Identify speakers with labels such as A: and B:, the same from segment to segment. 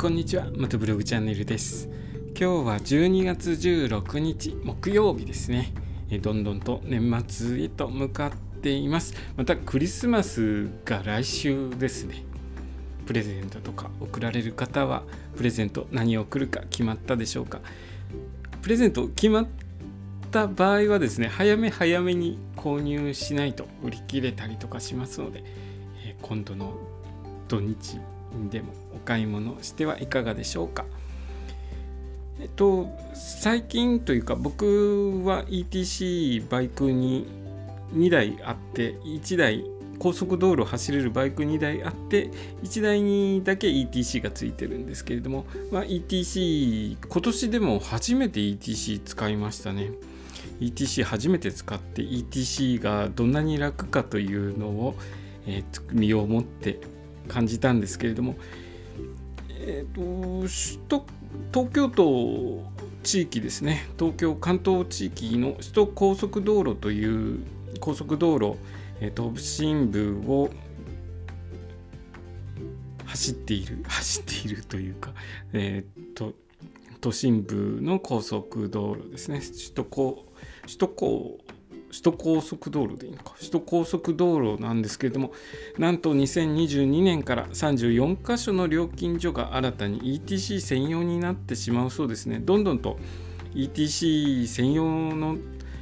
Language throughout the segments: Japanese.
A: こんにちは元ブログチャンネルです。今日は12月16日木曜日ですね。どんどんと年末へと向かっています。またクリスマスが来週ですね。プレゼントとか送られる方はプレゼント何を送るか決まったでしょうか。プレゼント決まった場合はですね早め早めに購入しないと売り切れたりとかしますので今度の土日でもお買い物してはいかがでしょうか？えっと最近というか僕は ETC バイクに2台あって1台高速道路を走れるバイク2台あって1台にだけ ETC がついてるんですけれども、まあ、ETC 今年でも初めて ETC 使いましたね ETC 初めて使って ETC がどんなに楽かというのを、えー、身をもって感じたんですけれども、えーと、首都東京都地域ですね。東京関東地域の首都高速道路という高速道路、えー、都心部を走っている 走っているというか、えーと、都心部の高速道路ですね。首都高首都高首都高速道路でいいのか。首都高速道路なんですけれどもなんと2022年から34箇所の料金所が新たに ETC 専用になってしまうそうですね。どんどんと ETC 専用の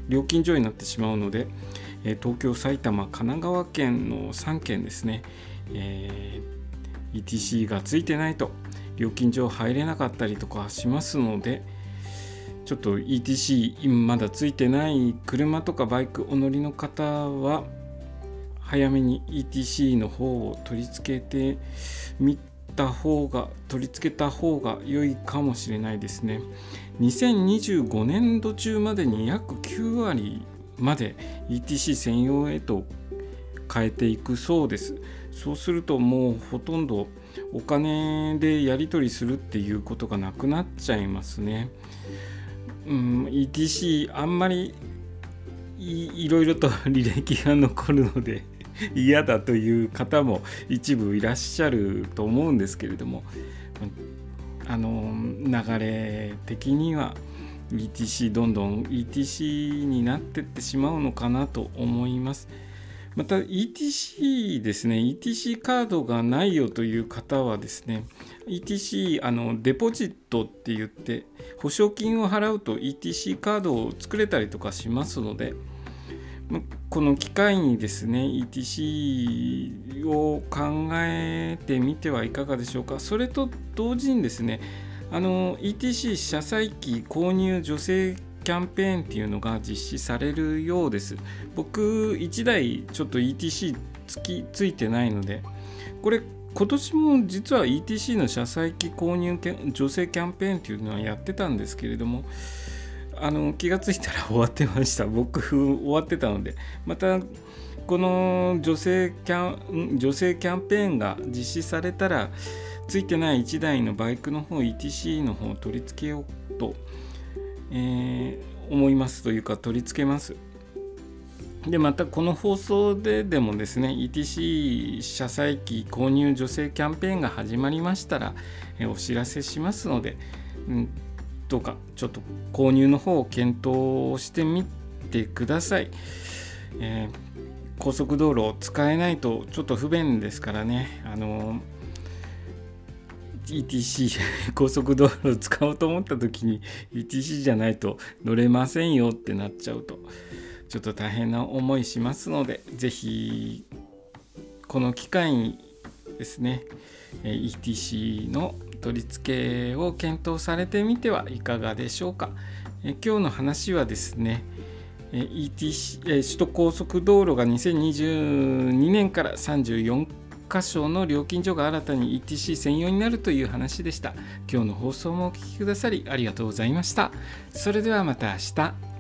A: 料金所になってしまうので東京埼玉神奈川県の3県ですね、えー、ETC がついてないと料金所入れなかったりとかしますので、ちょっと ETC 今まだついてない車とかバイクお乗りの方は早めに ETC の方を取り付けてみた方が取り付けた方が良いかもしれないですね2025年度中までに約9割まで ETC 専用へと変えていくそうですそうするともうほとんどお金でやり取りするっていうことがなくなっちゃいますね。うん、ETC あんまりいろいろと履歴が残るので 嫌だという方も一部いらっしゃると思うんですけれどもあの流れ的には ETC どんどん ETC になってってしまうのかなと思います。また ETC ですね。ETC カードがないよという方はですね ETC あのデポジットって言って保証金を払うと ETC カードを作れたりとかしますのでこの機会にですね ETC を考えてみてはいかがでしょうか。それと同時にですねあの ETC 車載機購入助成キャンペーンっていうのが実施されるようです。僕1台ちょっと ETC つきついてないので、これ今年も実は ETC の車載機購入助成キャンペーンっていうのはやってたんですけれども、あの気がついたら終わってました。僕終わってたので、またこの助成キャン助成キャンペーンが実施されたら、ついてない1台のバイクの方 ETC の方を取り付けようとえー、思いますというか取り付けます。でまたこの放送ででもですね ETC 車載機購入助成キャンペーンが始まりましたら、えお知らせしますので、うん、どうかちょっと購入の方を検討してみてください、えー、高速道路を使えないとちょっと不便ですからねあの ETC 高速道路を使おうと思った時に ETC じゃないと乗れませんよってなっちゃうと。ちょっと大変な思いしますので是非この機会にですね ETC の取り付けを検討されてみてはいかがでしょうか。今日の話はですね ETC 首都高速道路が2022年から34箇所の料金所が新たに ETC 専用になるという話でした。今日の放送もお聴きくださりありがとうございました。それではまた明日。